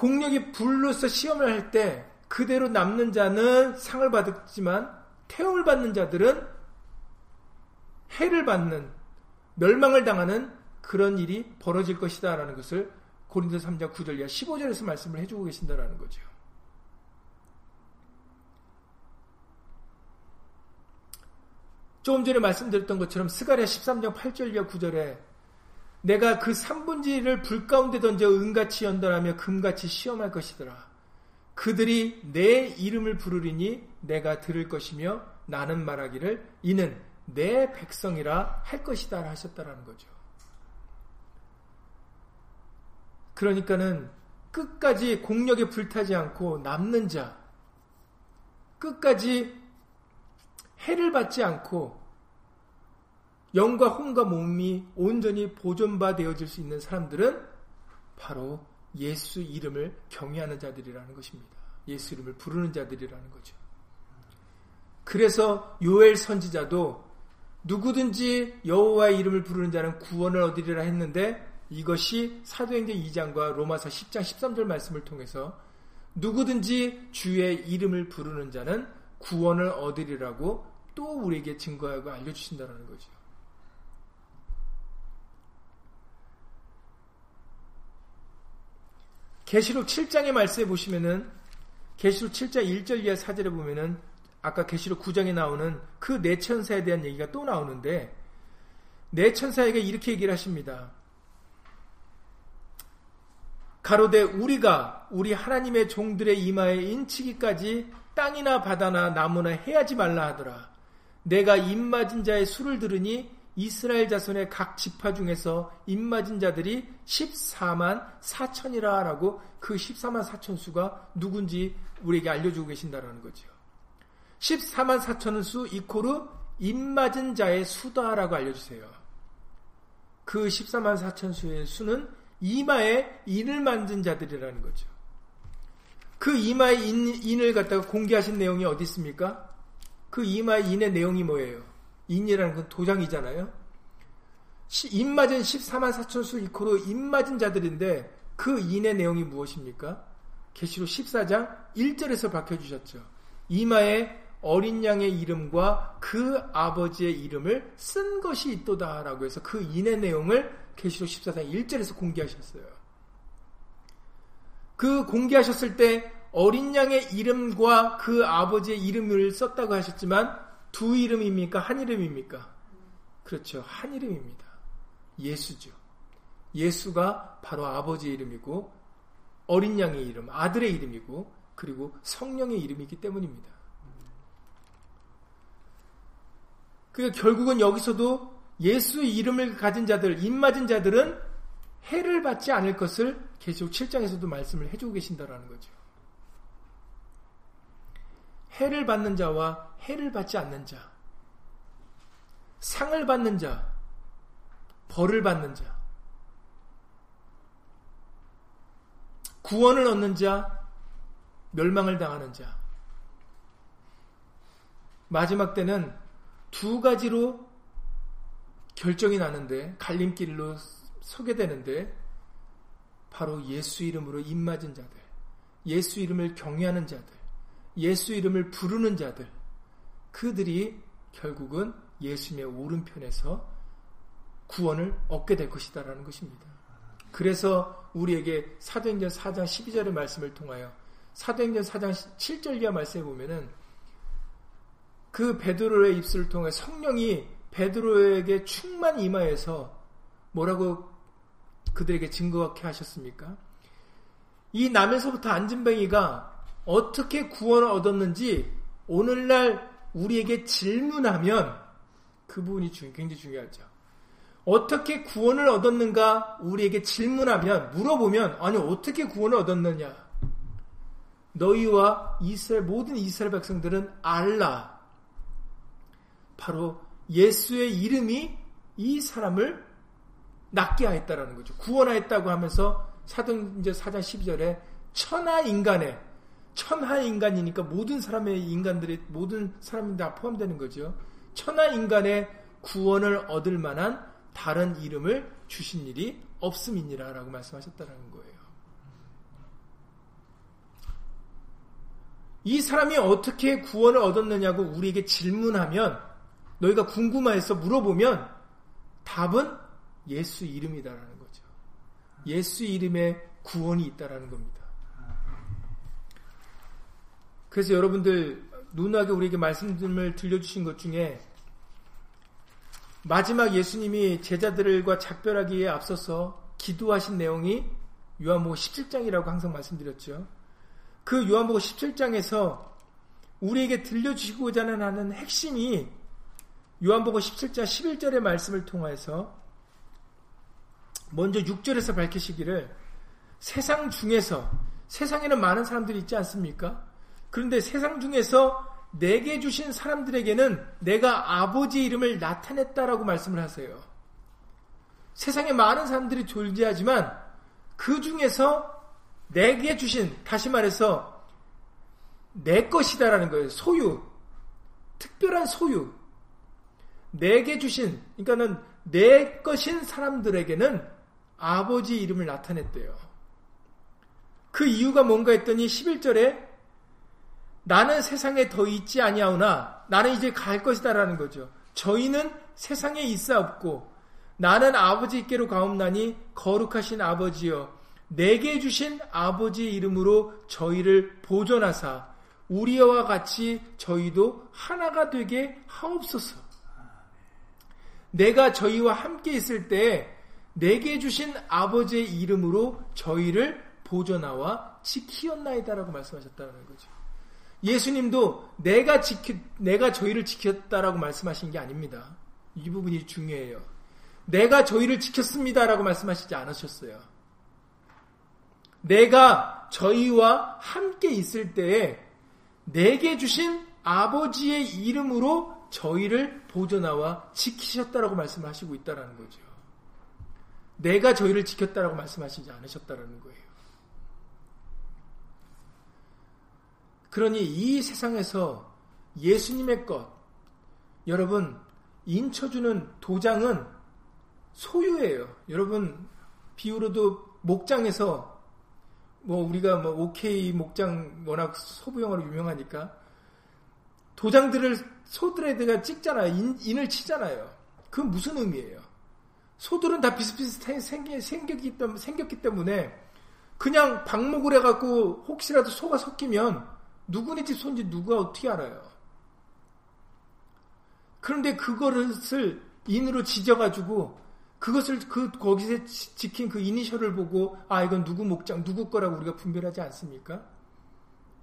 공력이 불로서 시험을 할 때 그대로 남는 자는 상을 받았지만 태움을 받는 자들은 해를 받는 멸망을 당하는 그런 일이 벌어질 것이다라는 것을 고린도 3장 9절 이하 15절에서 말씀을 해주고 계신다라는 거죠. 조금 전에 말씀드렸던 것처럼 스가랴 13장 8절 이하 9절에 내가 그 3분지를 불 가운데 던져 은같이 연달하며 금같이 시험할 것이더라. 그들이 내 이름을 부르리니 내가 들을 것이며 나는 말하기를 이는 내 백성이라 할 것이다 하셨다라는 거죠. 그러니까는 끝까지 공력에 불타지 않고 남는 자, 끝까지 해를 받지 않고 영과 혼과 몸이 온전히 보존바 되어질 수 있는 사람들은 바로 예수 이름을 경외하는 자들이라는 것입니다. 예수 이름을 부르는 자들이라는 거죠. 그래서 요엘 선지자도 누구든지 여호와의 이름을 부르는 자는 구원을 얻으리라 했는데 이것이 사도행전 2장과 로마서 10장 13절 말씀을 통해서 누구든지 주의 이름을 부르는 자는 구원을 얻으리라고 또 우리에게 증거하고 알려주신다는 거죠. 계시록 7장의 말씀에 보시면은 계시록 7장 1절 이하 4절에 보면은 아까 계시록 9장에 나오는 그 네 천사에 대한 얘기가 또 나오는데 네 천사에게 이렇게 얘기를 하십니다. 가로되 우리가 우리 하나님의 종들의 이마에 인치기까지 땅이나 바다나 나무나 해야지 말라 하더라. 내가 입맞은 자의 수를 들으니 이스라엘 자손의 각 지파 중에서 입맞은 자들이 14만 4천이라 라고 그 14만 4천 수가 누군지 우리에게 알려주고 계신다라는 거죠. 14만 4천은 수 이코르 인 맞은 자의 수다라고 알려주세요. 그 14만 4천 수의 수는 이마에 인을 맞은 자들이라는 거죠. 그 이마에 인, 인을 갖다가 공개하신 내용이 어디 있습니까? 그 이마에 인의 내용이 뭐예요? 인이라는 건 도장이잖아요. 인 맞은 14만 4천 수 이코로 인 맞은 자들인데 그 인의 내용이 무엇입니까? 계시록 14장 1절에서 밝혀주셨죠. 이마에 어린 양의 이름과 그 아버지의 이름을 쓴 것이 있도다라고 해서 그 인의 내용을 계시록 14장 1절에서 공개하셨어요. 그 공개하셨을 때 어린 양의 이름과 그 아버지의 이름을 썼다고 하셨지만 두 이름입니까? 한 이름입니까? 그렇죠. 한 이름입니다. 예수죠. 예수가 바로 아버지의 이름이고 어린 양의 이름, 아들의 이름이고 그리고 성령의 이름이기 때문입니다. 그러니까 결국은 여기서도 예수의 이름을 가진 자들, 입맞은 자들은 해를 받지 않을 것을 계속 7장에서도 말씀을 해주고 계신다라는 거죠. 해를 받는 자와 해를 받지 않는 자, 상을 받는 자, 벌을 받는 자, 구원을 얻는 자, 멸망을 당하는 자. 마지막 때는 두 가지로 결정이 나는데 갈림길로 서게 되는데 바로 예수 이름으로 입맞은 자들, 예수 이름을 경외하는 자들, 예수 이름을 부르는 자들, 그들이 결국은 예수님의 오른편에서 구원을 얻게 될 것이다라는 것입니다. 그래서 우리에게 사도행전 4장 12절의 말씀을 통하여 사도행전 4장 7절 이하 말씀에 보면은 그 베드로의 입술을 통해 성령이 베드로에게 충만 임하여서 뭐라고 그들에게 증거하게 하셨습니까? 이 남에서부터 안진뱅이가 어떻게 구원을 얻었는지 오늘날 우리에게 질문하면 그 부분이 굉장히 중요하죠. 어떻게 구원을 얻었는가 우리에게 질문하면 물어보면 아니 어떻게 구원을 얻었느냐 너희와 이스라엘 모든 이스라엘 백성들은 알라 바로 예수의 이름이 이 사람을 낫게 하였다라는 거죠. 구원하였다고 하면서 사도행전 4장 12절에 천하 인간의 천하 인간이니까 모든 사람의 인간들이 모든 사람이 다 포함되는 거죠. 천하 인간의 구원을 얻을 만한 다른 이름을 주신 일이 없음이니라라고 말씀하셨다는 거예요. 이 사람이 어떻게 구원을 얻었느냐고 우리에게 질문하면 너희가 궁금해서 물어보면 답은 예수 이름이다라는 거죠. 예수 이름에 구원이 있다라는 겁니다. 그래서 여러분들 누나게 우리에게 말씀을 들려주신 것 중에 마지막 예수님이 제자들과 작별하기에 앞서서 기도하신 내용이 요한복음 17장이라고 항상 말씀드렸죠. 그 요한복음 17장에서 우리에게 들려주시고자 하는 핵심이 요한복음 17장 11절의 말씀을 통해서 먼저 6절에서 밝히시기를 세상 중에서 세상에는 많은 사람들이 있지 않습니까? 그런데 세상 중에서 내게 주신 사람들에게는 내가 아버지 이름을 나타냈다라고 말씀을 하세요. 세상에 많은 사람들이 존재하지만 그 중에서 내게 주신 다시 말해서 내 것이다라는 거예요. 소유. 특별한 소유. 내게 주신, 그러니까는 내 것인 사람들에게는 아버지 이름을 나타냈대요. 그 이유가 뭔가 했더니 11절에 나는 세상에 더 있지 아니하오나 나는 이제 갈 것이다라는 거죠. 저희는 세상에 있사없고 나는 아버지께로 가옵나니 거룩하신 아버지여 내게 주신 아버지 이름으로 저희를 보존하사 우리와 같이 저희도 하나가 되게 하옵소서. 내가 저희와 함께 있을 때 내게 주신 아버지의 이름으로 저희를 보존하와 지키었나이다라고 말씀하셨다는 거죠. 예수님도 내가 지키, 내가 저희를 지켰다라고 말씀하신 게 아닙니다. 이 부분이 중요해요. 내가 저희를 지켰습니다라고 말씀하시지 않으셨어요. 내가 저희와 함께 있을 때에 내게 주신 아버지의 이름으로 저희를 보존하와 지키셨다라고 말씀하시고 있다라는 거죠. 내가 저희를 지켰다라고 말씀하시지 않으셨다라는 거예요. 그러니 이 세상에서 예수님의 것, 여러분, 인쳐주는 도장은 소유예요. 여러분, 비유로도 목장에서, 뭐, 우리가 뭐, OK 목장 워낙 소부영어로 유명하니까, 도장들을 소들에다가 찍잖아요. 인, 을 치잖아요. 그건 무슨 의미예요? 소들은 다 비슷비슷하게 생기, 생겼기 때문에 그냥 방목을 해갖고 혹시라도 소가 섞이면 누구네 집 손지 누가 어떻게 알아요? 그런데 그것을 인으로 지져가지고 그것을 그 거기서 지킨 그 이니셜을 보고 아 이건 누구 목장 누구 거라고 우리가 분별하지 않습니까?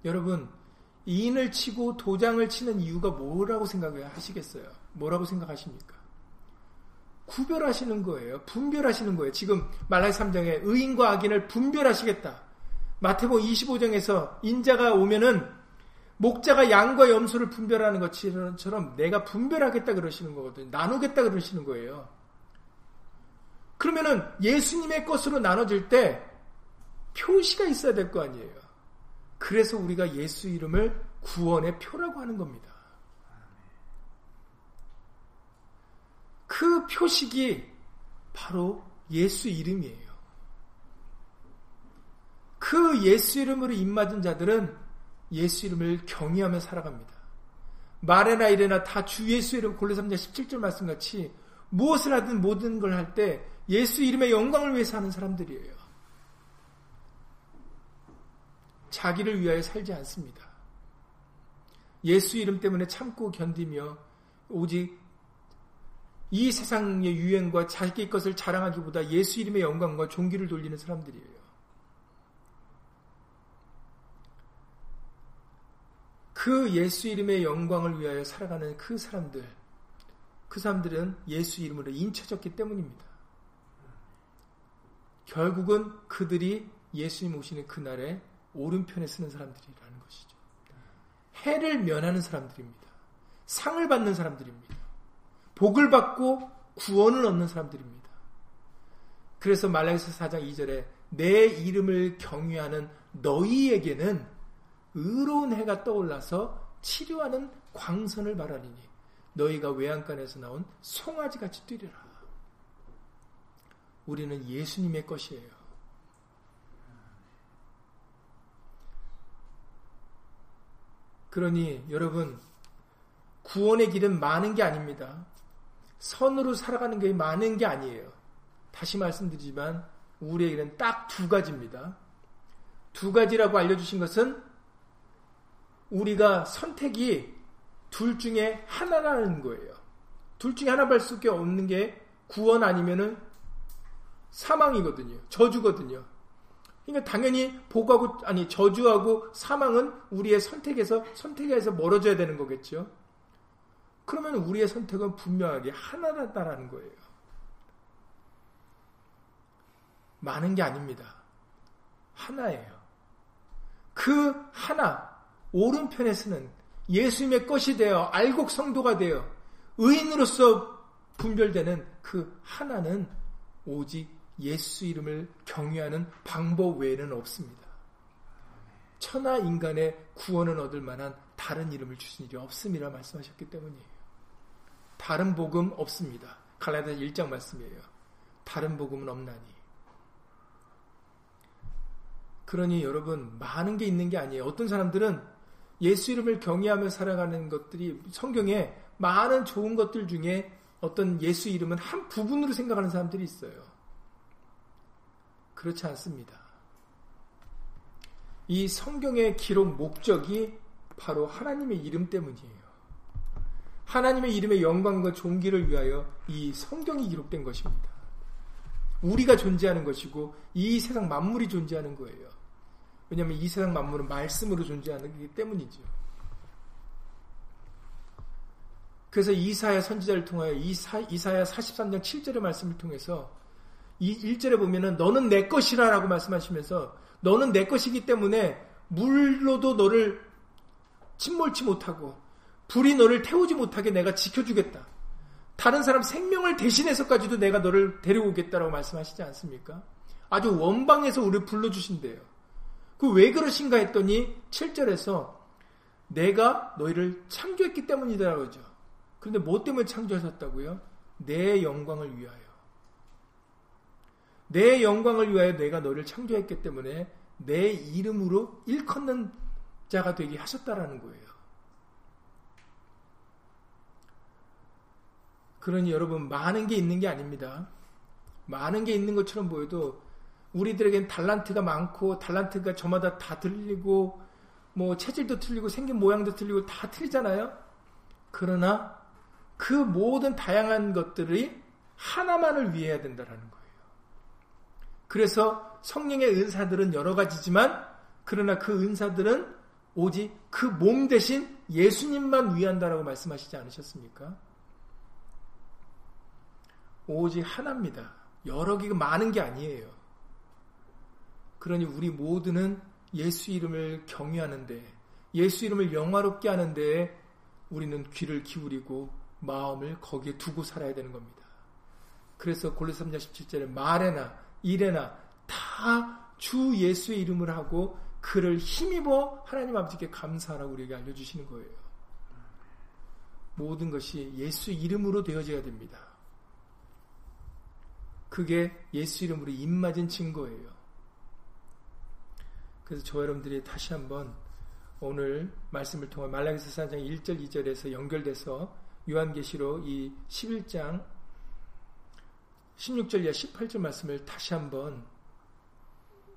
여러분 인을 치고 도장을 치는 이유가 뭐라고 생각을 하시겠어요? 뭐라고 생각하십니까? 구별하시는 거예요. 분별하시는 거예요. 지금 말라기 3장에 의인과 악인을 분별하시겠다. 마태복 25장에서 인자가 오면은 목자가 양과 염소를 분별하는 것처럼 내가 분별하겠다 그러시는 거거든요. 나누겠다 그러시는 거예요. 그러면은 예수님의 것으로 나눠질 때 표시가 있어야 될 거 아니에요. 그래서 우리가 예수 이름을 구원의 표라고 하는 겁니다. 그 표식이 바로 예수 이름이에요. 그 예수 이름으로 입맞은 자들은 예수 이름을 경외하며 살아갑니다. 말에나 이래나 다 주 예수 이름 골로 3장 17절 말씀같이 무엇을 하든 모든 걸 할 때 예수 이름의 영광을 위해서 하는 사람들이에요. 자기를 위하여 살지 않습니다. 예수 이름 때문에 참고 견디며 오직 이 세상의 유행과 자기 것을 자랑하기보다 예수 이름의 영광과 종기를 돌리는 사람들이에요. 그 예수 이름의 영광을 위하여 살아가는 그 사람들, 그 사람들은 예수 이름으로 인쳐졌기 때문입니다. 결국은 그들이 예수님 오시는 그날에 오른편에 쓰는 사람들이라는 것이죠. 해를 면하는 사람들입니다. 상을 받는 사람들입니다. 복을 받고 구원을 얻는 사람들입니다. 그래서 말라기서 4장 2절에 내 이름을 경외하는 너희에게는 의로운 해가 떠올라서 치료하는 광선을 말하리니 너희가 외양간에서 나온 송아지 같이 뛰리라. 우리는 예수님의 것이에요. 그러니 여러분 구원의 길은 많은 게 아닙니다. 선으로 살아가는 게 많은 게 아니에요. 다시 말씀드리지만 우리의 길은 딱 두 가지입니다. 두 가지라고 알려주신 것은 우리가 선택이 둘 중에 하나라는 거예요. 둘 중에 하나밖에 수밖에 없는 게 구원 아니면은 사망이거든요. 저주거든요. 그러니까 당연히 복하고 아니 저주하고 사망은 우리의 선택에서 선택에서 멀어져야 되는 거겠죠. 그러면 우리의 선택은 분명하게 하나다라는 거예요. 많은 게 아닙니다. 하나예요. 그 하나, 오른편에 서는 예수님의 것이 되어 알곡 성도가 되어 의인으로서 분별되는 그 하나는 오직 예수 이름을 경외하는 방법 외에는 없습니다. 천하 인간의 구원을 얻을 만한 다른 이름을 주신 일이 없음이라 말씀하셨기 때문이에요. 다른 복음 없습니다. 갈라디아 1장 말씀이에요. 다른 복음은 없나니. 그러니 여러분 많은 게 있는 게 아니에요. 어떤 사람들은 예수 이름을 경외하며 살아가는 것들이 성경에 많은 좋은 것들 중에 어떤 예수 이름은 한 부분으로 생각하는 사람들이 있어요. 그렇지 않습니다. 이 성경의 기록 목적이 바로 하나님의 이름 때문이에요. 하나님의 이름의 영광과 존귀를 위하여 이 성경이 기록된 것입니다. 우리가 존재하는 것이고 이 세상 만물이 존재하는 거예요. 왜냐하면 이 세상 만물은 말씀으로 존재하는 기 때문이죠. 그래서 이사야 선지자를 통하여 이사, 이사야 43장 7절의 말씀을 통해서 이 1절에 보면은 너는 내 것이라 라고 말씀하시면서 너는 내 것이기 때문에 물로도 너를 침몰치 못하고 불이 너를 태우지 못하게 내가 지켜주겠다. 다른 사람 생명을 대신해서까지도 내가 너를 데려오겠다라고 말씀하시지 않습니까? 아주 원방에서 우리를 불러주신대요. 그 왜 그러신가 했더니 7절에서 내가 너희를 창조했기 때문이다 그러죠. 그런데 뭐 때문에 창조하셨다고요? 내 영광을 위하여. 내 영광을 위하여 내가 너를 창조했기 때문에 내 이름으로 일컫는 자가 되게 하셨다라는 거예요. 그러니 여러분 많은 게 있는 게 아닙니다. 많은 게 있는 것처럼 보여도 우리들에겐 달란트가 많고 달란트가 저마다 다 틀리고 뭐 체질도 틀리고 생긴 모양도 틀리고 다 틀리잖아요. 그러나 그 모든 다양한 것들이 하나만을 위해야 된다라는 거예요. 그래서 성령의 은사들은 여러 가지지만 그러나 그 은사들은 오직 그 몸 대신 예수님만 위한다라고 말씀하시지 않으셨습니까? 오직 하나입니다. 여러 개가 많은 게 아니에요. 그러니 우리 모두는 예수 이름을 경외하는데 예수 이름을 영화롭게 하는데 우리는 귀를 기울이고 마음을 거기에 두고 살아야 되는 겁니다. 그래서 골로새 3장 17절에 말에나 일에나 다 주 예수의 이름을 하고 그를 힘입어 하나님 아버지께 감사하라고 우리에게 알려주시는 거예요. 모든 것이 예수 이름으로 되어져야 됩니다. 그게 예수 이름으로 입맞은 증거예요. 그래서 저 여러분들이 다시 한번 오늘 말씀을 통해 말라기서 4장 1절 2절에서 연결돼서 요한계시록 이 11장 16절 이하 18절 말씀을 다시 한번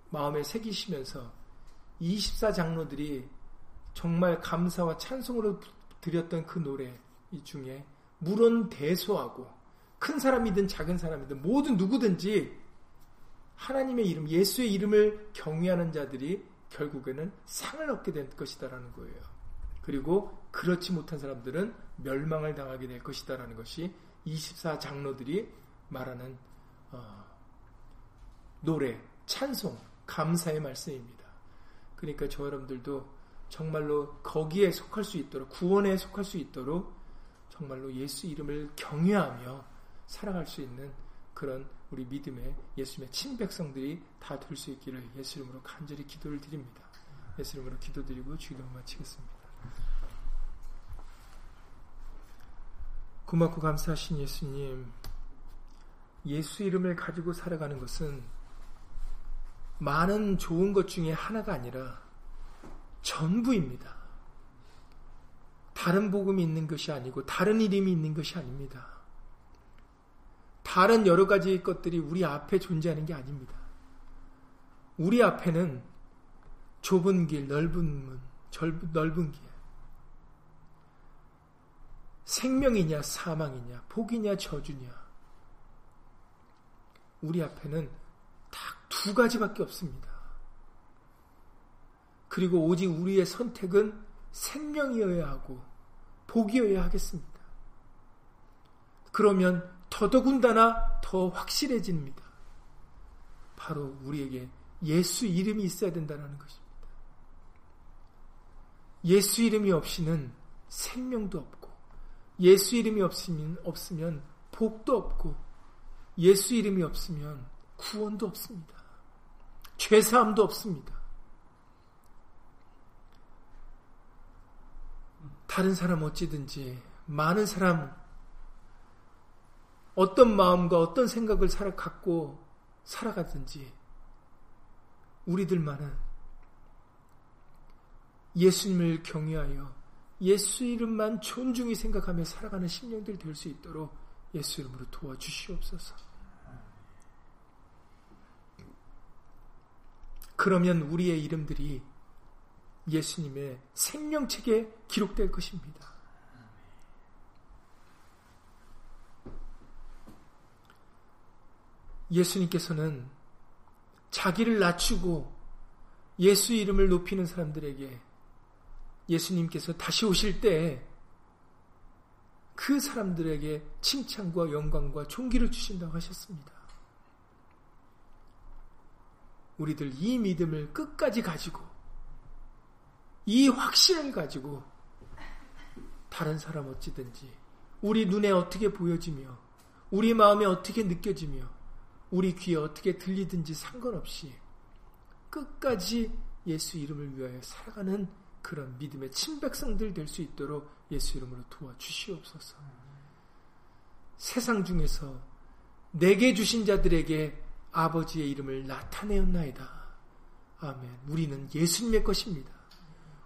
마음에 새기시면서 24장로들이 정말 감사와 찬송으로 드렸던 그 노래 이 중에 물론 대소하고 큰 사람이든 작은 사람이든 모든 누구든지 하나님의 이름 예수의 이름을 경외하는 자들이 결국에는 상을 얻게 될 것이다라는 거예요. 그리고 그렇지 못한 사람들은 멸망을 당하게 될 것이다라는 것이 24장로들이 말하는 어, 노래, 찬송, 감사의 말씀입니다. 그러니까 저 여러분들도 정말로 거기에 속할 수 있도록 구원에 속할 수 있도록 정말로 예수 이름을 경외하며 살아갈 수 있는 그런 우리 믿음의 예수님의 친백성들이 다 될 수 있기를 예수 이름으로 간절히 기도를 드립니다. 예수 이름으로 기도드리고 주기도 마치겠습니다. 고맙고 감사하신 예수님, 예수 이름을 가지고 살아가는 것은 많은 좋은 것 중에 하나가 아니라 전부입니다. 다른 복음이 있는 것이 아니고 다른 이름이 있는 것이 아닙니다. 다른 여러 가지 것들이 우리 앞에 존재하는 게 아닙니다. 우리 앞에는 좁은 길, 넓은 문, 넓은 길. 생명이냐, 사망이냐, 복이냐, 저주냐. 우리 앞에는 딱 두 가지밖에 없습니다. 그리고 오직 우리의 선택은 생명이어야 하고 복이어야 하겠습니다. 그러면 더더군다나 더 확실해집니다. 바로 우리에게 예수 이름이 있어야 된다는 것입니다. 예수 이름이 없이는 생명도 없고, 예수 이름이 없으면, 없으면 복도 없고, 예수 이름이 없으면 구원도 없습니다. 죄사함도 없습니다. 다른 사람 어찌든지 많은 사람 어떤 마음과 어떤 생각을 살아 갖고 살아가든지 우리들만은 예수님을 경외하여 예수 이름만 존중히 생각하며 살아가는 심령들 될 수 있도록 예수 이름으로 도와주시옵소서. 그러면 우리의 이름들이 예수님의 생명책에 기록될 것입니다. 예수님께서는 자기를 낮추고 예수 이름을 높이는 사람들에게 예수님께서 다시 오실 때 그 사람들에게 칭찬과 영광과 존귀를 주신다고 하셨습니다. 우리들 이 믿음을 끝까지 가지고 이 확신을 가지고 다른 사람 어찌든지 우리 눈에 어떻게 보여지며 우리 마음에 어떻게 느껴지며 우리 귀에 어떻게 들리든지 상관없이 끝까지 예수 이름을 위하여 살아가는 그런 믿음의 친백성들 될 수 있도록 예수 이름으로 도와주시옵소서. 세상 중에서 내게 주신 자들에게 아버지의 이름을 나타내었나이다. 아멘. 우리는 예수님의 것입니다.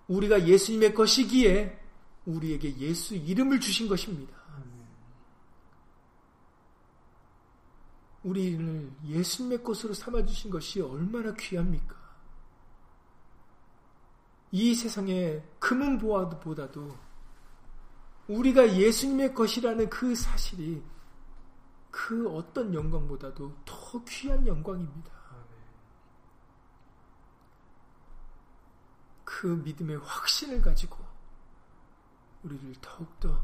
우리가 예수님의 것이기에 우리에게 예수 이름을 주신 것입니다. 우리를 예수님의 것으로 삼아주신 것이 얼마나 귀합니까? 이 세상의 금은보화보다도 우리가 예수님의 것이라는 그 사실이 그 어떤 영광보다도 더 귀한 영광입니다. 그 믿음의 확신을 가지고 우리를 더욱더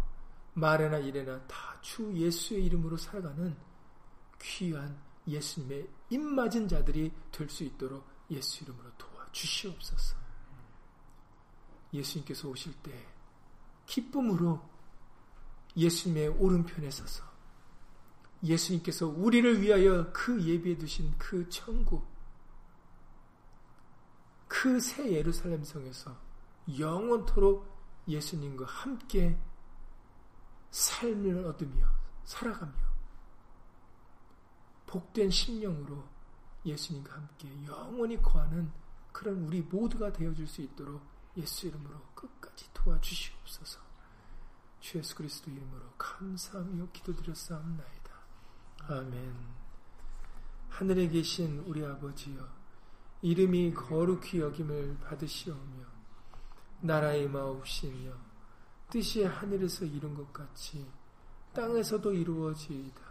말에나 이래나 다 주 예수의 이름으로 살아가는 귀한 예수님의 입맞은 자들이 될 수 있도록 예수 이름으로 도와주시옵소서. 예수님께서 오실 때 기쁨으로 예수님의 오른편에 서서 예수님께서 우리를 위하여 그 예비해 두신 그 천국, 그그새 예루살렘 성에서 영원토록 예수님과 함께 삶을 얻으며 살아가며 복된 심령으로 예수님과 함께 영원히 거하는 그런 우리 모두가 되어줄 수 있도록 예수 이름으로 끝까지 도와주시옵소서. 주 예수 그리스도 이름으로 감사하며 기도드렸사옵나이다. 아멘. 하늘에 계신 우리 아버지여, 이름이 거룩히 여김을 받으시오며, 나라의 마옵시며, 뜻이 하늘에서 이룬 것 같이 땅에서도 이루어지이다.